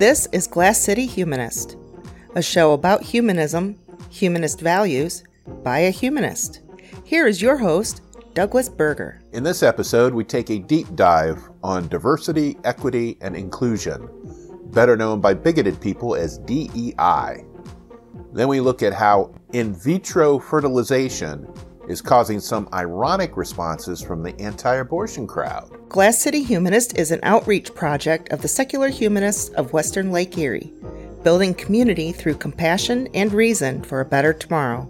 This is Glass City Humanist, a show about humanism, humanist values, by a humanist. Here is your host, Douglas Berger. In this episode, we take a deep dive on diversity, equity, and inclusion, better known by bigoted people as DEI. Then we look at how in vitro fertilization is causing some ironic responses from the anti abortion crowd. Glass City Humanist is an outreach project of the secular humanists of Western Lake Erie, building community through compassion and reason for a better tomorrow.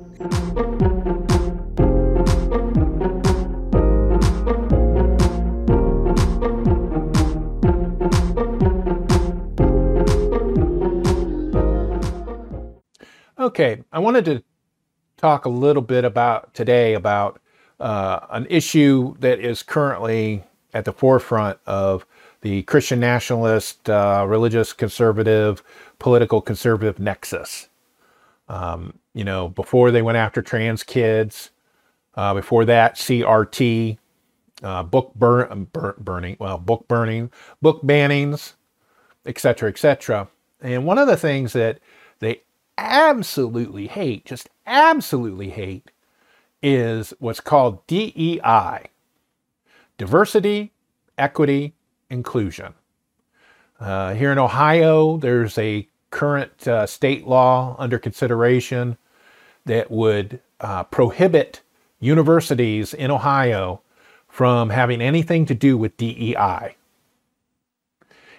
Okay, I wanted to talk a little bit about today about uh, an issue that is currently at the forefront of the Christian nationalist, uh, religious conservative, political conservative nexus. Um, you know, before they went after trans kids, uh, before that, CRT, uh, book burn, burn, burning, well, book burning, book bannings, etc., etc. And one of the things that they absolutely hate, just absolutely hate, is what's called DEI diversity, equity, inclusion. Uh, here in Ohio, there's a current uh, state law under consideration that would uh, prohibit universities in Ohio from having anything to do with DEI.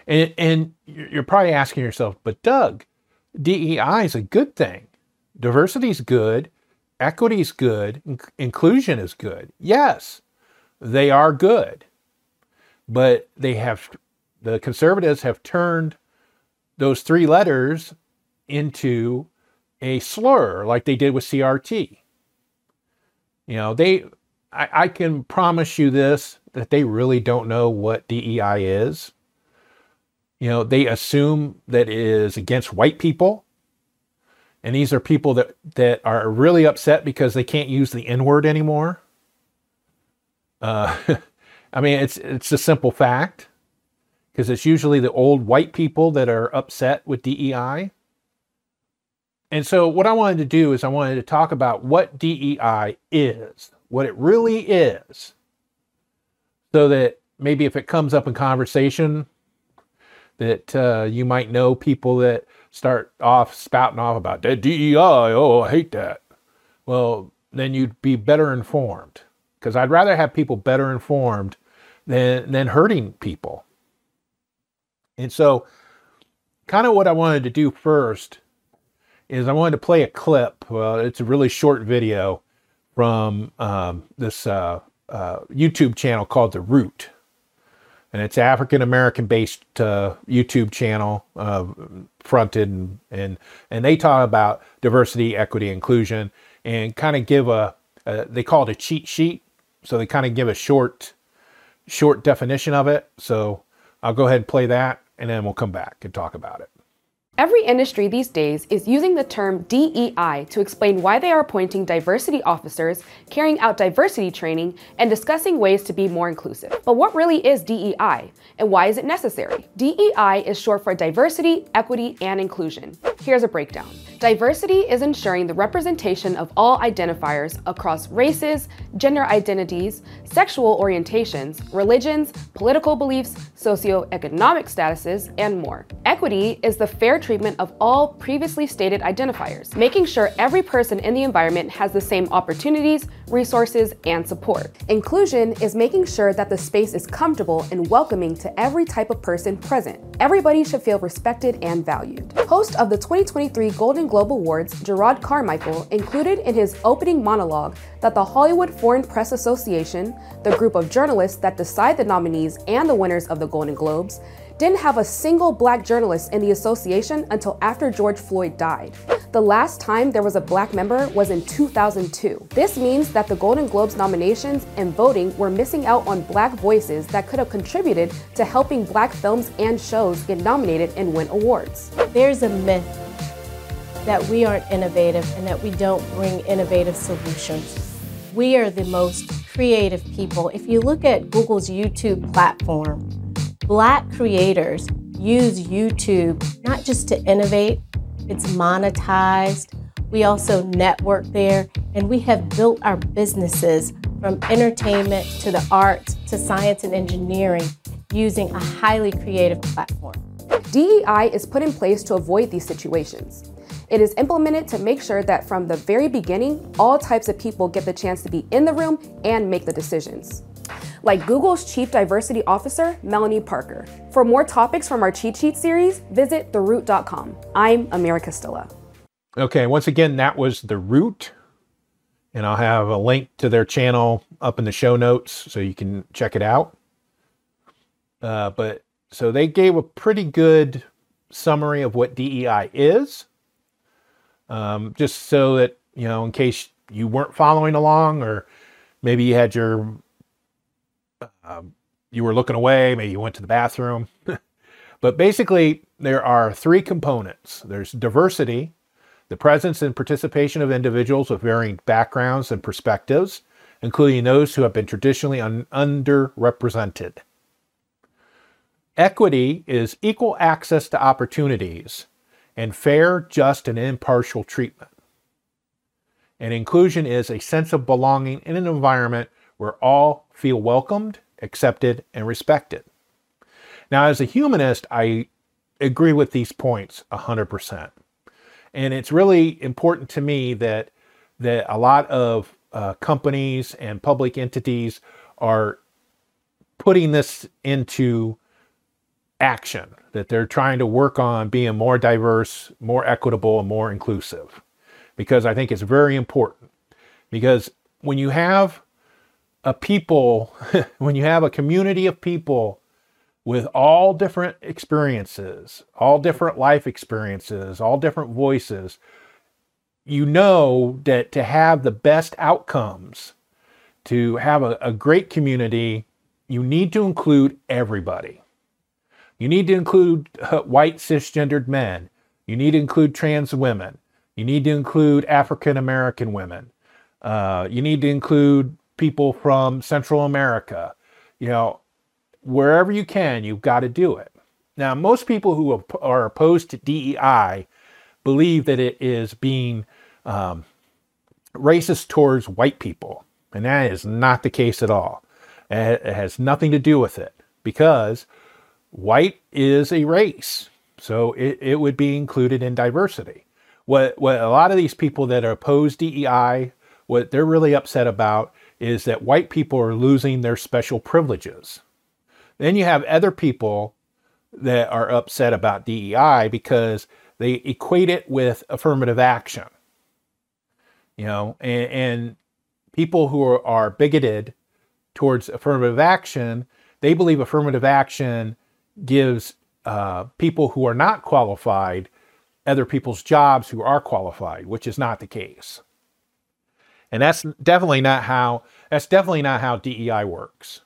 And, and you're probably asking yourself, but Doug, DEI is a good thing. Diversity is good. Equity is good. inclusion is good. Yes, they are good. But they have, the conservatives have turned those three letters into a slur like they did with CRT. You know, they, I, I can promise you this that they really don't know what DEI is. You know, they assume that is against white people. And these are people that, that are really upset because they can't use the N word anymore. Uh, I mean, it's, it's a simple fact because it's usually the old white people that are upset with DEI. And so, what I wanted to do is, I wanted to talk about what DEI is, what it really is, so that maybe if it comes up in conversation, that uh, you might know people that start off spouting off about that DEI. Oh, I hate that. Well, then you'd be better informed because I'd rather have people better informed than than hurting people. And so, kind of what I wanted to do first is I wanted to play a clip. Well, it's a really short video from um, this uh, uh, YouTube channel called The Root and it's African American based uh, YouTube channel, uh, fronted and, and and they talk about diversity, equity, inclusion, and kind of give a, a they call it a cheat sheet. So they kind of give a short short definition of it. So I'll go ahead and play that, and then we'll come back and talk about it. Every industry these days is using the term DEI to explain why they are appointing diversity officers, carrying out diversity training, and discussing ways to be more inclusive. But what really is DEI, and why is it necessary? DEI is short for diversity, equity, and inclusion. Here's a breakdown. Diversity is ensuring the representation of all identifiers across races, gender identities, sexual orientations, religions, political beliefs, socioeconomic statuses, and more. Equity is the fair treatment of all previously stated identifiers, making sure every person in the environment has the same opportunities, resources, and support. Inclusion is making sure that the space is comfortable and welcoming to every type of person present. Everybody should feel respected and valued. Host of the 2023 Golden Globe Awards, Jerrod Carmichael, included in his opening monologue that the Hollywood Foreign Press Association, the group of journalists that decide the nominees and the winners of the Golden Globes, didn't have a single black journalist in the association until after George Floyd died. The last time there was a black member was in 2002. This means that the Golden Globes nominations and voting were missing out on black voices that could have contributed to helping black films and shows get nominated and win awards. There's a myth that we aren't innovative and that we don't bring innovative solutions. We are the most creative people. If you look at Google's YouTube platform, Black creators use YouTube not just to innovate, it's monetized. We also network there, and we have built our businesses from entertainment to the arts to science and engineering using a highly creative platform. DEI is put in place to avoid these situations. It is implemented to make sure that from the very beginning, all types of people get the chance to be in the room and make the decisions. Like Google's Chief Diversity Officer, Melonie Parker. For more topics from our cheat sheet series, visit theroot.com. I'm Amira Castilla. Okay, once again, that was The Root. And I'll have a link to their channel up in the show notes so you can check it out. Uh, but so they gave a pretty good summary of what DEI is, um, just so that, you know, in case you weren't following along or maybe you had your, um, you were looking away, maybe you went to the bathroom. but basically, there are three components there's diversity, the presence and participation of individuals with varying backgrounds and perspectives, including those who have been traditionally un- underrepresented. Equity is equal access to opportunities and fair, just, and impartial treatment. And inclusion is a sense of belonging in an environment where all feel welcomed, accepted, and respected. Now, as a humanist, I agree with these points 100%. And it's really important to me that, that a lot of uh, companies and public entities are putting this into action that they're trying to work on being more diverse, more equitable, and more inclusive. Because I think it's very important. Because when you have a people, when you have a community of people with all different experiences, all different life experiences, all different voices, you know that to have the best outcomes, to have a, a great community, you need to include everybody. You need to include uh, white cisgendered men. You need to include trans women. You need to include African American women. Uh, you need to include people from Central America. You know, wherever you can, you've got to do it. Now, most people who are opposed to DEI believe that it is being um, racist towards white people, and that is not the case at all. It has nothing to do with it because white is a race, so it, it would be included in diversity. What, what a lot of these people that are opposed DEI, what they're really upset about is that white people are losing their special privileges. Then you have other people that are upset about DEI because they equate it with affirmative action. You know, and, and people who are, are bigoted towards affirmative action, they believe affirmative action gives uh, people who are not qualified other people's jobs who are qualified, which is not the case. And that's definitely not how that's definitely not how DEI works.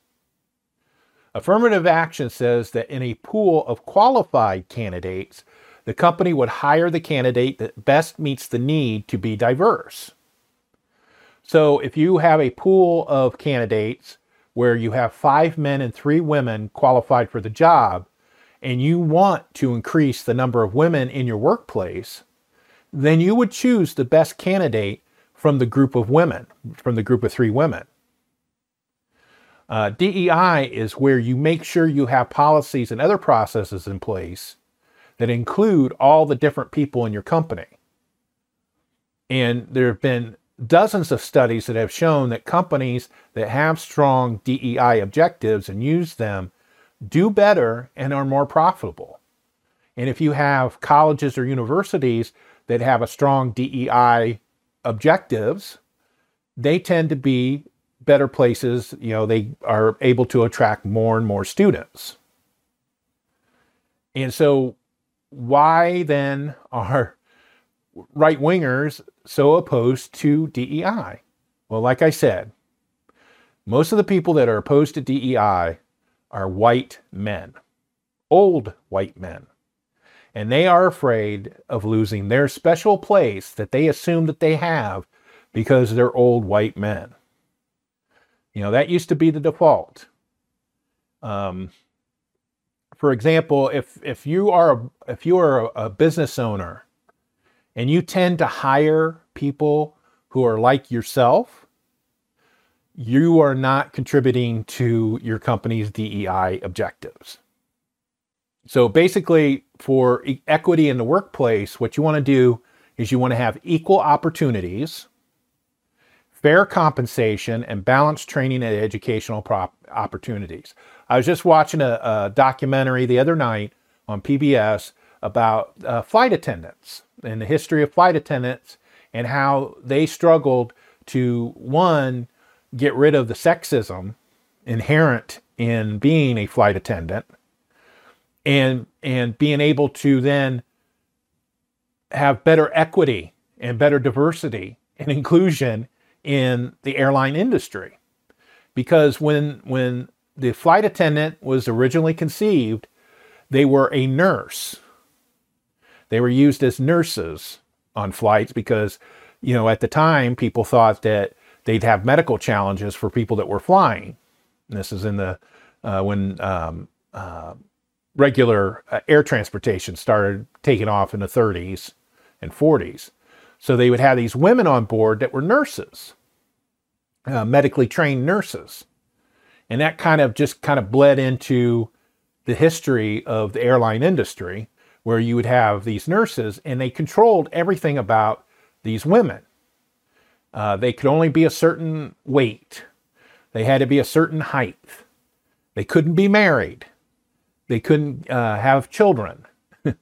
Affirmative action says that in a pool of qualified candidates, the company would hire the candidate that best meets the need to be diverse. So if you have a pool of candidates where you have five men and three women qualified for the job, and you want to increase the number of women in your workplace, then you would choose the best candidate from the group of women, from the group of three women. Uh, DEI is where you make sure you have policies and other processes in place that include all the different people in your company. And there have been dozens of studies that have shown that companies that have strong DEI objectives and use them do better and are more profitable. And if you have colleges or universities that have a strong DEI objectives, they tend to be better places. You know, they are able to attract more and more students. And so, why then are right wingers so opposed to DEI? Well, like I said, most of the people that are opposed to DEI are white men, old white men. And they are afraid of losing their special place that they assume that they have because they're old white men. You know, that used to be the default. Um, for example, if if you are a, if you are a, a business owner and you tend to hire people who are like yourself, you are not contributing to your company's DEI objectives. So basically, for equity in the workplace, what you want to do is you want to have equal opportunities, fair compensation, and balanced training and educational prop- opportunities. I was just watching a, a, documentary the other night on PBS about uh, flight attendants and the history of flight attendants and how they struggled to, one, get rid of the sexism inherent in being a flight attendant and and being able to then have better equity and better diversity and inclusion in the airline industry. Because when when the flight attendant was originally conceived they were a nurse. They were used as nurses on flights because you know at the time people thought that they'd have medical challenges for people that were flying. And this is in the uh, when um, uh, regular uh, air transportation started taking off in the 30s and 40s. So they would have these women on board that were nurses, uh, medically trained nurses. And that kind of just kind of bled into the history of the airline industry, where you would have these nurses and they controlled everything about these women. Uh, they could only be a certain weight, they had to be a certain height, they couldn't be married they couldn't uh, have children.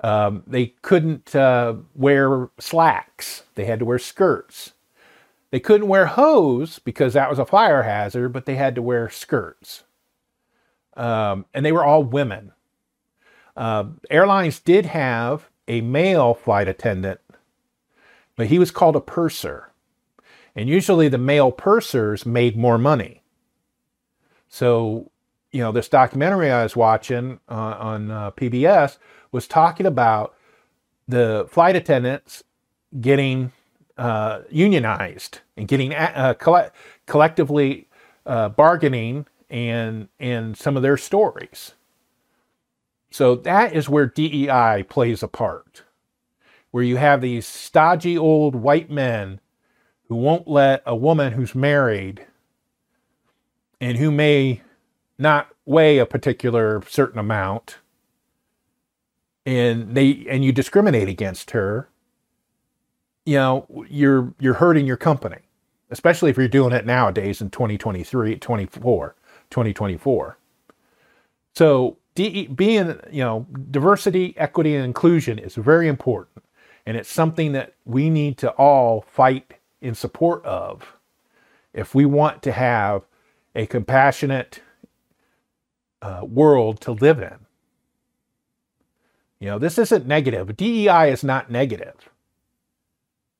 um, they couldn't uh, wear slacks. They had to wear skirts. They couldn't wear hose because that was a fire hazard, but they had to wear skirts. Um, and they were all women. Uh, airlines did have a male flight attendant, but he was called a purser. And usually the male pursers made more money. So you know, this documentary I was watching uh, on uh, PBS was talking about the flight attendants getting uh, unionized and getting uh, coll- collectively uh, bargaining and and some of their stories. So that is where DEI plays a part, where you have these stodgy old white men who won't let a woman who's married and who may not weigh a particular certain amount. And they and you discriminate against her. You know you're you're hurting your company especially if you're doing it nowadays in 2023 24 2024 so being you know diversity equity and inclusion is very important. And it's something that we need to all fight in support of if we want to have a compassionate uh, world to live in. You know, this isn't negative. DEI is not negative.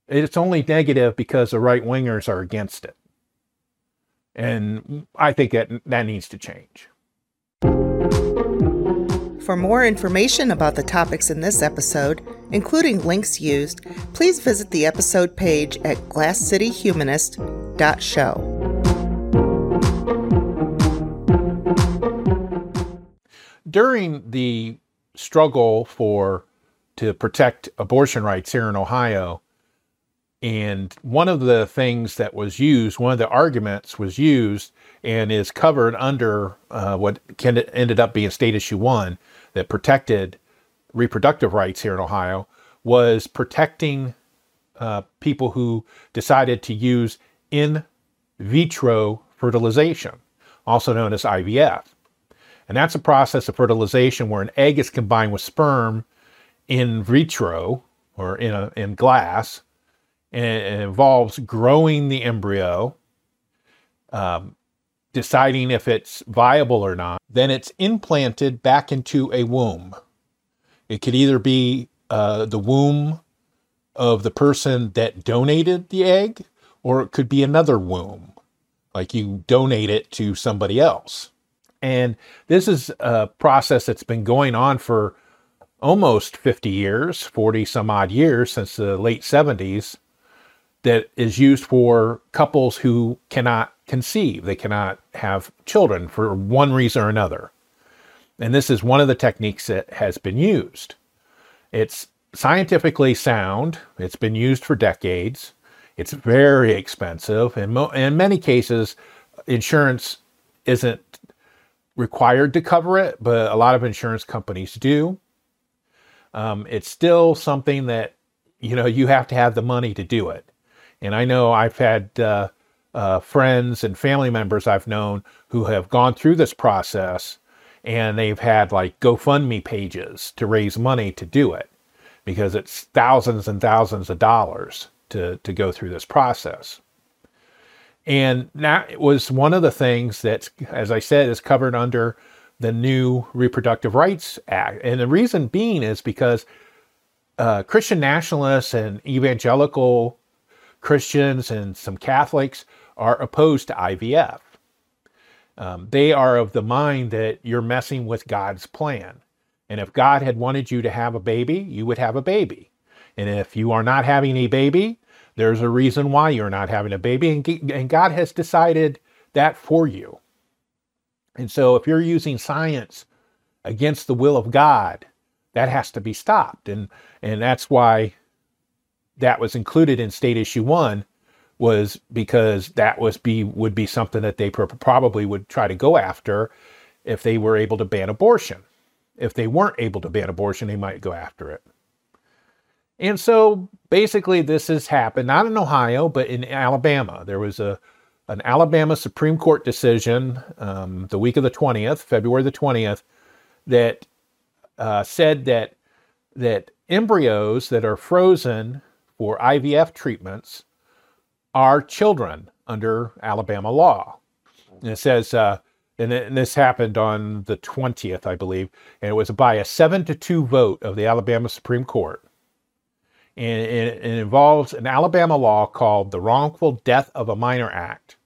It's only negative because the right wingers are against it. And I think that that needs to change. For more information about the topics in this episode, including links used, please visit the episode page at glasscityhumanist.show. during the struggle for to protect abortion rights here in Ohio, and one of the things that was used, one of the arguments was used and is covered under uh, what ended up being State Issue 1 that protected reproductive rights here in Ohio, was protecting uh, people who decided to use in vitro fertilization, also known as IVF. And that's a process of fertilization where an egg is combined with sperm in vitro or in, a, in glass. And it involves growing the embryo, um, deciding if it's viable or not. Then it's implanted back into a womb. It could either be uh, the womb of the person that donated the egg, or it could be another womb, like you donate it to somebody else. And this is a process that's been going on for almost 50 years, 40 some odd years since the late 70s, that is used for couples who cannot conceive. They cannot have children for one reason or another. And this is one of the techniques that has been used. It's scientifically sound, it's been used for decades, it's very expensive, and mo- in many cases, insurance isn't required to cover it, but a lot of insurance companies do. Um, it's still something that you know you have to have the money to do it. And I know I've had uh, uh, friends and family members I've known who have gone through this process, and they've had like GoFundMe pages to raise money to do it because it's thousands and thousands of dollars to to go through this process. And that was one of the things that, as I said, is covered under the new Reproductive Rights Act. And the reason being is because uh, Christian nationalists and evangelical Christians and some Catholics are opposed to IVF. Um, they are of the mind that you're messing with God's plan. And if God had wanted you to have a baby, you would have a baby. And if you are not having a baby, there's a reason why you're not having a baby, and, God has decided that for you. And so, if you're using science against the will of God, that has to be stopped. And, and that's why that was included in state issue one was because that was be would be something that they probably would try to go after if they were able to ban abortion. If they weren't able to ban abortion, they might go after it. And so basically, this has happened not in Ohio, but in Alabama. There was a an Alabama Supreme Court decision um, the week of the 20th, February the 20th, that uh, said that that embryos that are frozen for IVF treatments are children under Alabama law. And it says, uh, and, and this happened on the 20th, I believe, and it was by a seven to two vote of the Alabama Supreme Court and it, involves an Alabama law called the Wrongful Death of a Minor Act.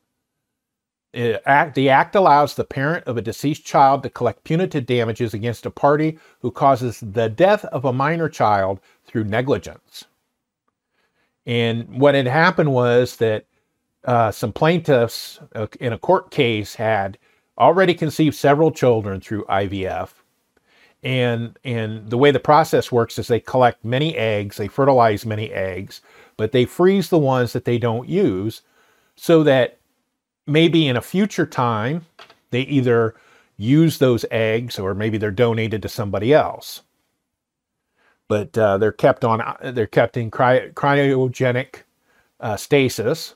Act, the act allows the parent of a deceased child to collect punitive damages against a party who causes the death of a minor child through negligence. And what had happened was that uh, some plaintiffs uh, in a court case had already conceived several children through IVF and and the way the process works is they collect many eggs they fertilize many eggs but they freeze the ones that they don't use so that maybe in a future time they either use those eggs or maybe they're donated to somebody else. But uh, they're kept on they're kept in cry, cryogenic uh, stasis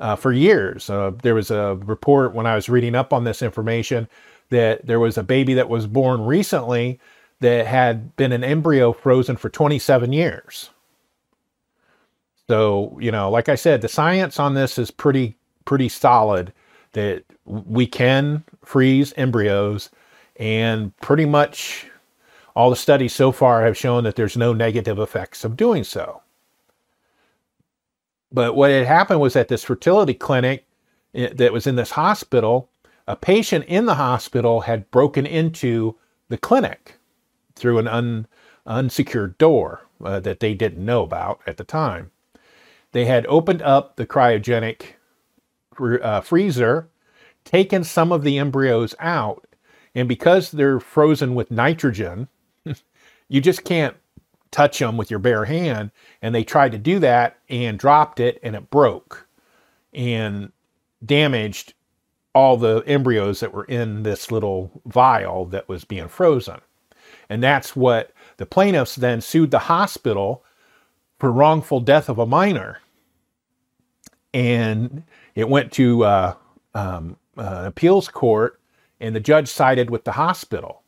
uh, for years. Uh, there was a report when i was reading up on this information that there was a baby that was born recently that had been an embryo frozen for 27 years. So, you know, like I said, the science on this is pretty pretty solid that we can freeze embryos and pretty much all the studies so far have shown that there's no negative effects of doing so. But what had happened was at this fertility clinic eh, that was in this hospital, a patient in the hospital had broken into the clinic through an un, unsecured door uh, that they didn't know about at the time. They had opened up the cryogenic uh, freezer, taken some of the embryos out, and because they're frozen with nitrogen, you just can't touch them with your bare hand. And they tried to do that and dropped it, and it broke and damaged all the embryos that were in this little vial that was being frozen. And that's what the plaintiffs then sued the hospital for wrongful death of a minor. And it went to uh, um, uh, appeals court, and the judge sided with the hospital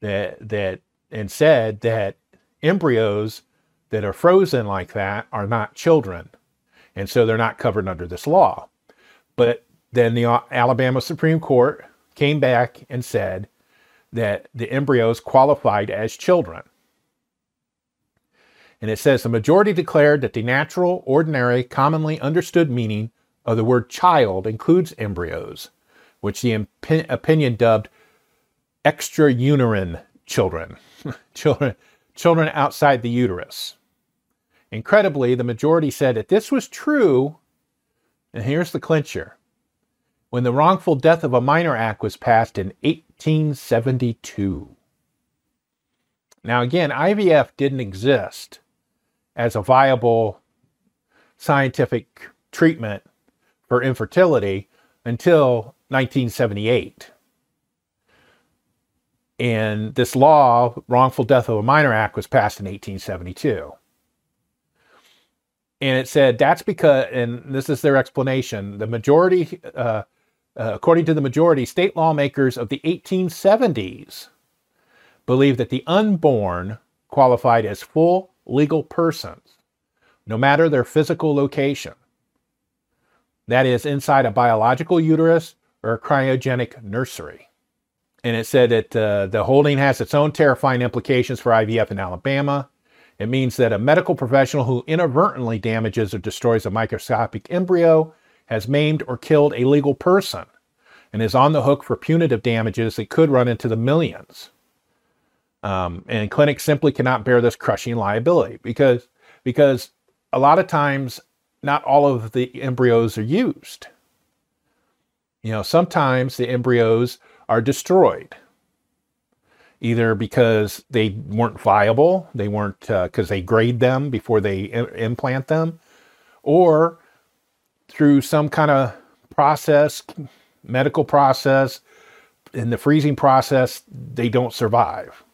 that that and said that embryos that are frozen like that are not children, and so they're not covered under this law. But then the Alabama Supreme Court came back and said that the embryos qualified as children. And it says the majority declared that the natural, ordinary, commonly understood meaning of the word child includes embryos, which the opinion dubbed extrauterine children, children, children outside the uterus. Incredibly, the majority said that this was true, and here's the clincher when the Wrongful Death of a Minor Act was passed in 1872. Now, again, IVF didn't exist as a viable scientific treatment for infertility until 1978. And this law, Wrongful Death of a Minor Act, was passed in 1872. And it said that's because, and this is their explanation, the majority, uh, uh, according to the majority, state lawmakers of the 1870s believed that the unborn qualified as full legal persons, no matter their physical location. That is, inside a biological uterus or a cryogenic nursery. And it said that uh, the holding has its own terrifying implications for IVF in Alabama. It means that a medical professional who inadvertently damages or destroys a microscopic embryo has maimed or killed a legal person and is on the hook for punitive damages that could run into the millions. Um, and clinics simply cannot bear this crushing liability because because a lot of times not all of the embryos are used. You know, sometimes the embryos are destroyed either because they weren't viable, they weren't because uh, they grade them before they I- implant them, or through some kind of process, medical process, in the freezing process, they don't survive.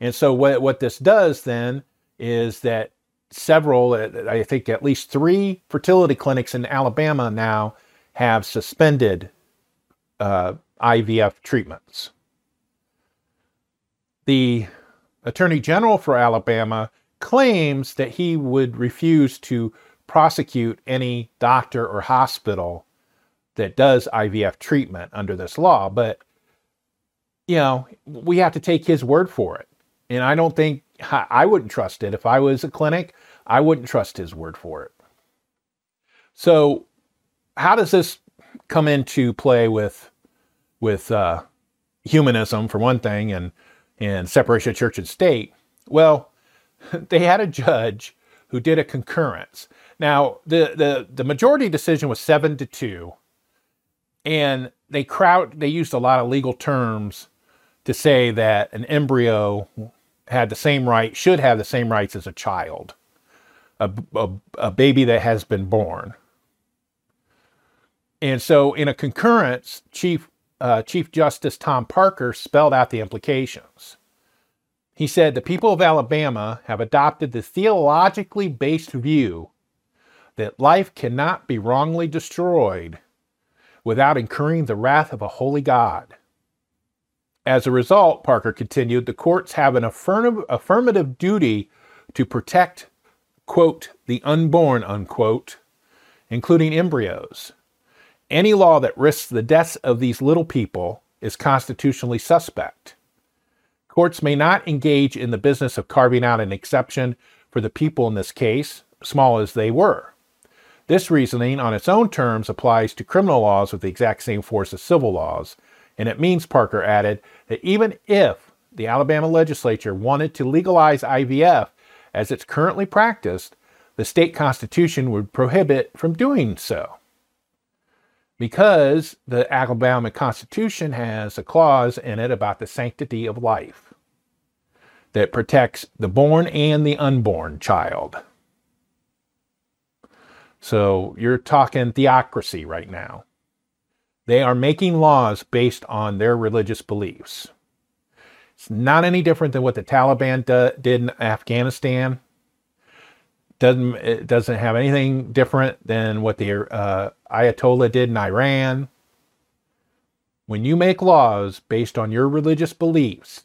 And so what what this does then is that several, I think at least three fertility clinics in Alabama now have suspended uh, IVF treatments. The Attorney General for Alabama claims that he would refuse to prosecute any doctor or hospital that does IVF treatment under this law, but you know, we have to take his word for it. And I don't think I wouldn't trust it. If I was a clinic, I wouldn't trust his word for it. So, how does this come into play with with uh, humanism for one thing, and and separation of church and state? Well, they had a judge who did a concurrence. Now, the the the majority decision was seven to two, and they crowd they used a lot of legal terms to say that an embryo had the same right, should have the same rights as a child, a, a, a baby that has been born. And so, in a concurrence, Chief uh, Chief Justice Tom Parker spelled out the implications. He said the people of Alabama have adopted the theologically based view that life cannot be wrongly destroyed without incurring the wrath of a holy God. As a result, Parker continued, the courts have an affirmative, duty to protect, quote, the unborn, unquote, including embryos. Any law that risks the deaths of these little people is constitutionally suspect. Courts may not engage in the business of carving out an exception for the people in this case, small as they were. This reasoning, on its own terms, applies to criminal laws with the exact same force as civil laws, and it means, Parker added, that even if the Alabama legislature wanted to legalize IVF as it's currently practiced, the state constitution would prohibit from doing so. Because the Alabama Constitution has a clause in it about the sanctity of life that protects the born and the unborn child. So you're talking theocracy right now. They are making laws based on their religious beliefs. It's not any different than what the Taliban did in Afghanistan. Doesn't it doesn't have anything different than what the uh, Ayatollah did in Iran. When you make laws based on your religious beliefs,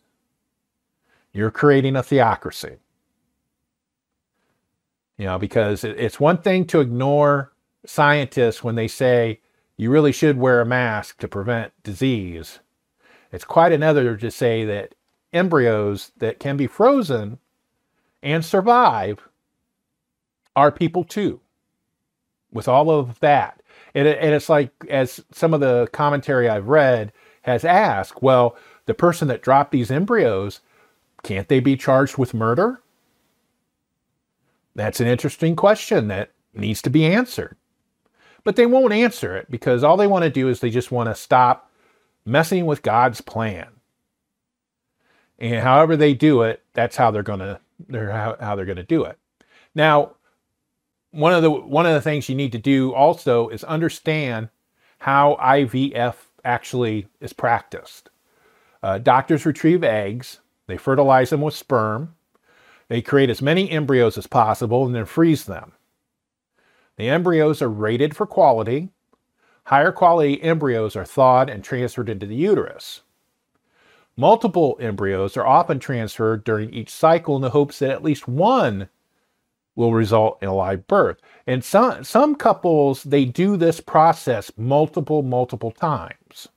you're creating a theocracy. You know, because it's one thing to ignore scientists when they say you really should wear a mask to prevent disease. It's quite another to say that embryos that can be frozen and survive are people too, with all of that. And, and it's like, as some of the commentary I've read has asked, well, the person that dropped these embryos, can't they be charged with murder? That's an interesting question that needs to be answered but they won't answer it because all they want to do is they just want to stop, messing with God's plan. And however they do it, that's how they're going to they're how, how they're going to do it. Now, one of the one of the things you need to do also is understand how IVF actually is practiced. Uh, doctors retrieve eggs, they fertilize them with sperm, they create as many embryos as possible and then freeze them. The embryos are rated for quality. Higher quality embryos are thawed and transferred into the uterus. Multiple embryos are often transferred during each cycle in the hopes that at least one will result in a live birth. And some, some couples, they do this process multiple, multiple times.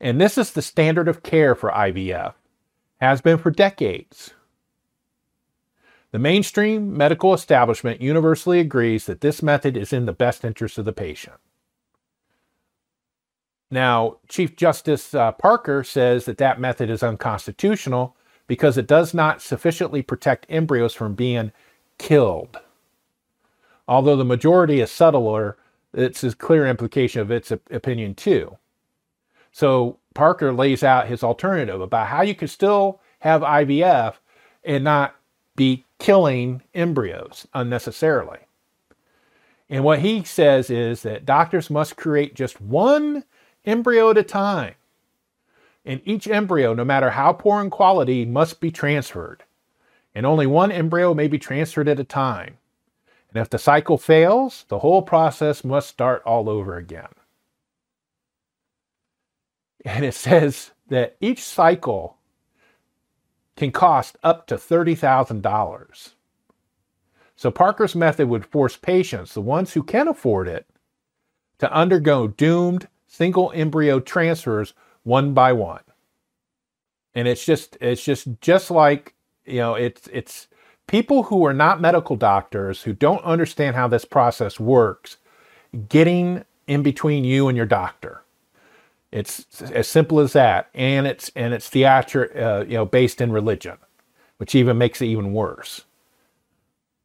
And this is the standard of care for IVF, has been for decades. The mainstream medical establishment universally agrees that this method is in the best interest of the patient. Now, Chief Justice uh, Parker says that that method is unconstitutional because it does not sufficiently protect embryos from being killed. Although the majority is subtler, it's a clear implication of its opinion too. So Parker lays out his alternative about how you can still have IVF and not be killing embryos unnecessarily. And what he says is that doctors must create just one embryo at a time. And each embryo, no matter how poor in quality, must be transferred. And only one embryo may be transferred at a time. And if the cycle fails, the whole process must start all over again. And it says that each cycle can cost up to $30,000. So Parker's method would force patients, the ones who can afford it, to undergo doomed single embryo transfers one by one. And it's just it's just just like, you know, it's it's people who are not medical doctors who don't understand how this process works getting in between you and your doctor. It's as simple as that, and it's and it's theatric, uh, you know, based in religion, which even makes it even worse.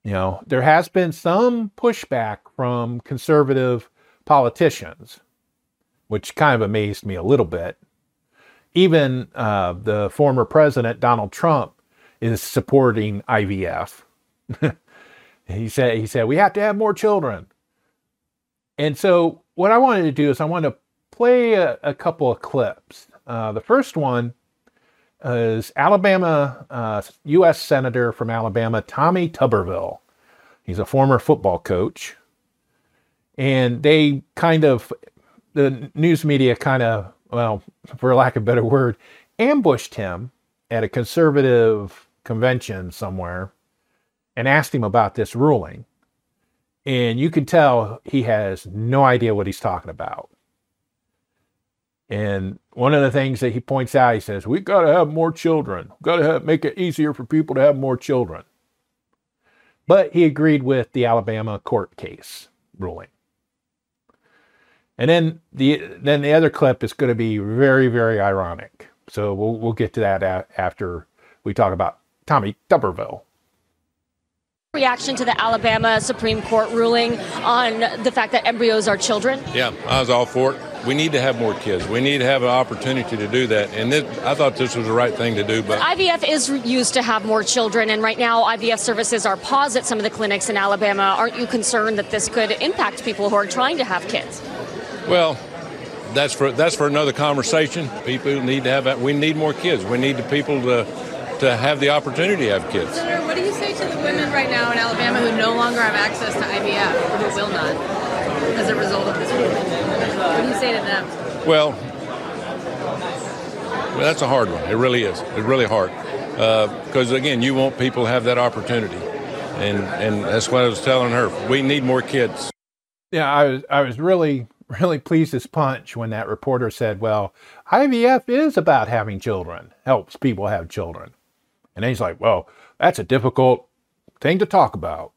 You know, there has been some pushback from conservative politicians, which kind of amazed me a little bit. Even uh, the former president Donald Trump is supporting IVF. he said he said we have to have more children. And so what I wanted to do is I wanted to play a, a couple of clips. Uh, the first one is Alabama, uh, U.S. Senator from Alabama, Tommy Tuberville. He's a former football coach. And they kind of, the news media kind of, well, for lack of a better word, ambushed him at a conservative convention somewhere and asked him about this ruling. And you can tell he has no idea what he's talking about. And one of the things that he points out, he says, we've got to have more children. We've got to have, make it easier for people to have more children. But he agreed with the Alabama court case ruling. And then the then the other clip is going to be very very ironic. So we'll we'll get to that a- after we talk about Tommy Tuberville. Reaction to the Alabama Supreme Court ruling on the fact that embryos are children? Yeah, I was all for it we need to have more kids. We need to have an opportunity to do that. And this, I thought this was the right thing to do. But IVF is used to have more children, and right now IVF services are paused at some of the clinics in Alabama. Aren't you concerned that this could impact people who are trying to have kids? Well, that's for that's for another conversation. People need to have that. we need more kids. We need the people to to have the opportunity to have kids. Senator, what do you say to the women right now in Alabama who no longer have access to IVF or who will not as a result of this ruling? What do you say to them? Well, well that's a hard one. It really is. It's really hard because uh, again, you want people to have that opportunity, and and that's what I was telling her. We need more kids. Yeah, I was I was really really pleased as punch when that reporter said, "Well, IVF is about having children, helps people have children," and he's like, "Well, that's a difficult thing to talk about."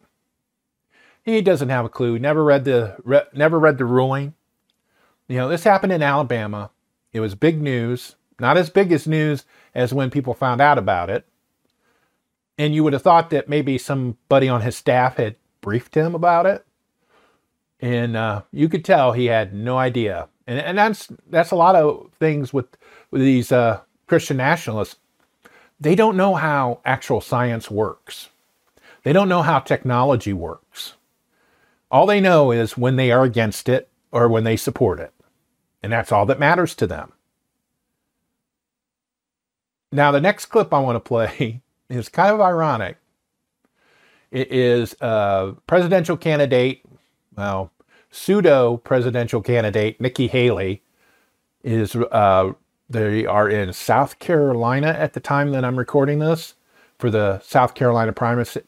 He doesn't have a clue. Never read the re, never read the ruling. You know, this happened in Alabama. It was big news, not as big as news as when people found out about it. And you would have thought that maybe somebody on his staff had briefed him about it. And uh, you could tell he had no idea And, and that's that's a lot of things with, with these uh, Christian nationalists. They don't know how actual science works. They don't know how technology works. All they know is when they are against it or when they support it. And that's all that matters to them. Now, the next clip I want to play is kind of ironic. It is a presidential candidate, well, pseudo presidential candidate Nikki Haley is uh, they are in South Carolina at the time that I'm recording this for the South Carolina primacy,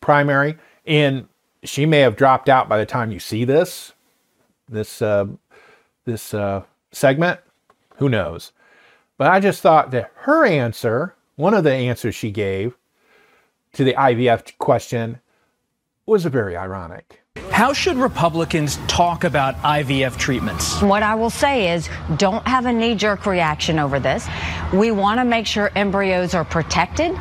primary, and she may have dropped out by the time you see this this uh, this uh, segment. Who knows? But I just thought that her answer, one of the answers she gave to the IVF question, was very ironic. How should Republicans talk about IVF treatments? What I will say is don't have a knee jerk reaction over this. We want to make sure embryos are protected.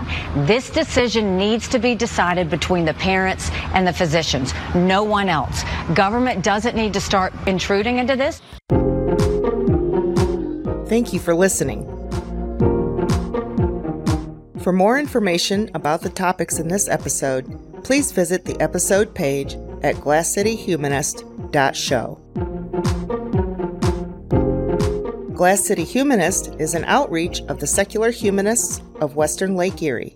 This decision needs to be decided between the parents and the physicians, no one else. Government doesn't need to start intruding into this. Thank you for listening. For more information about the topics in this episode, please visit the episode page at glasscityhumanist.show. Glass City Humanist is an outreach of the secular humanists of Western Lake Erie.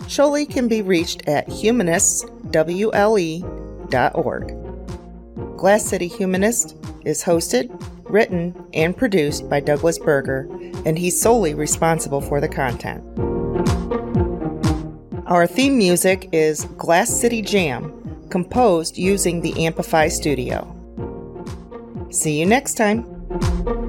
Sholi can be reached at humanistswle.org. Glass City Humanist is hosted, written, and produced by Douglas Berger, and he's solely responsible for the content. Our theme music is Glass City Jam composed using the Amplify Studio. See you next time!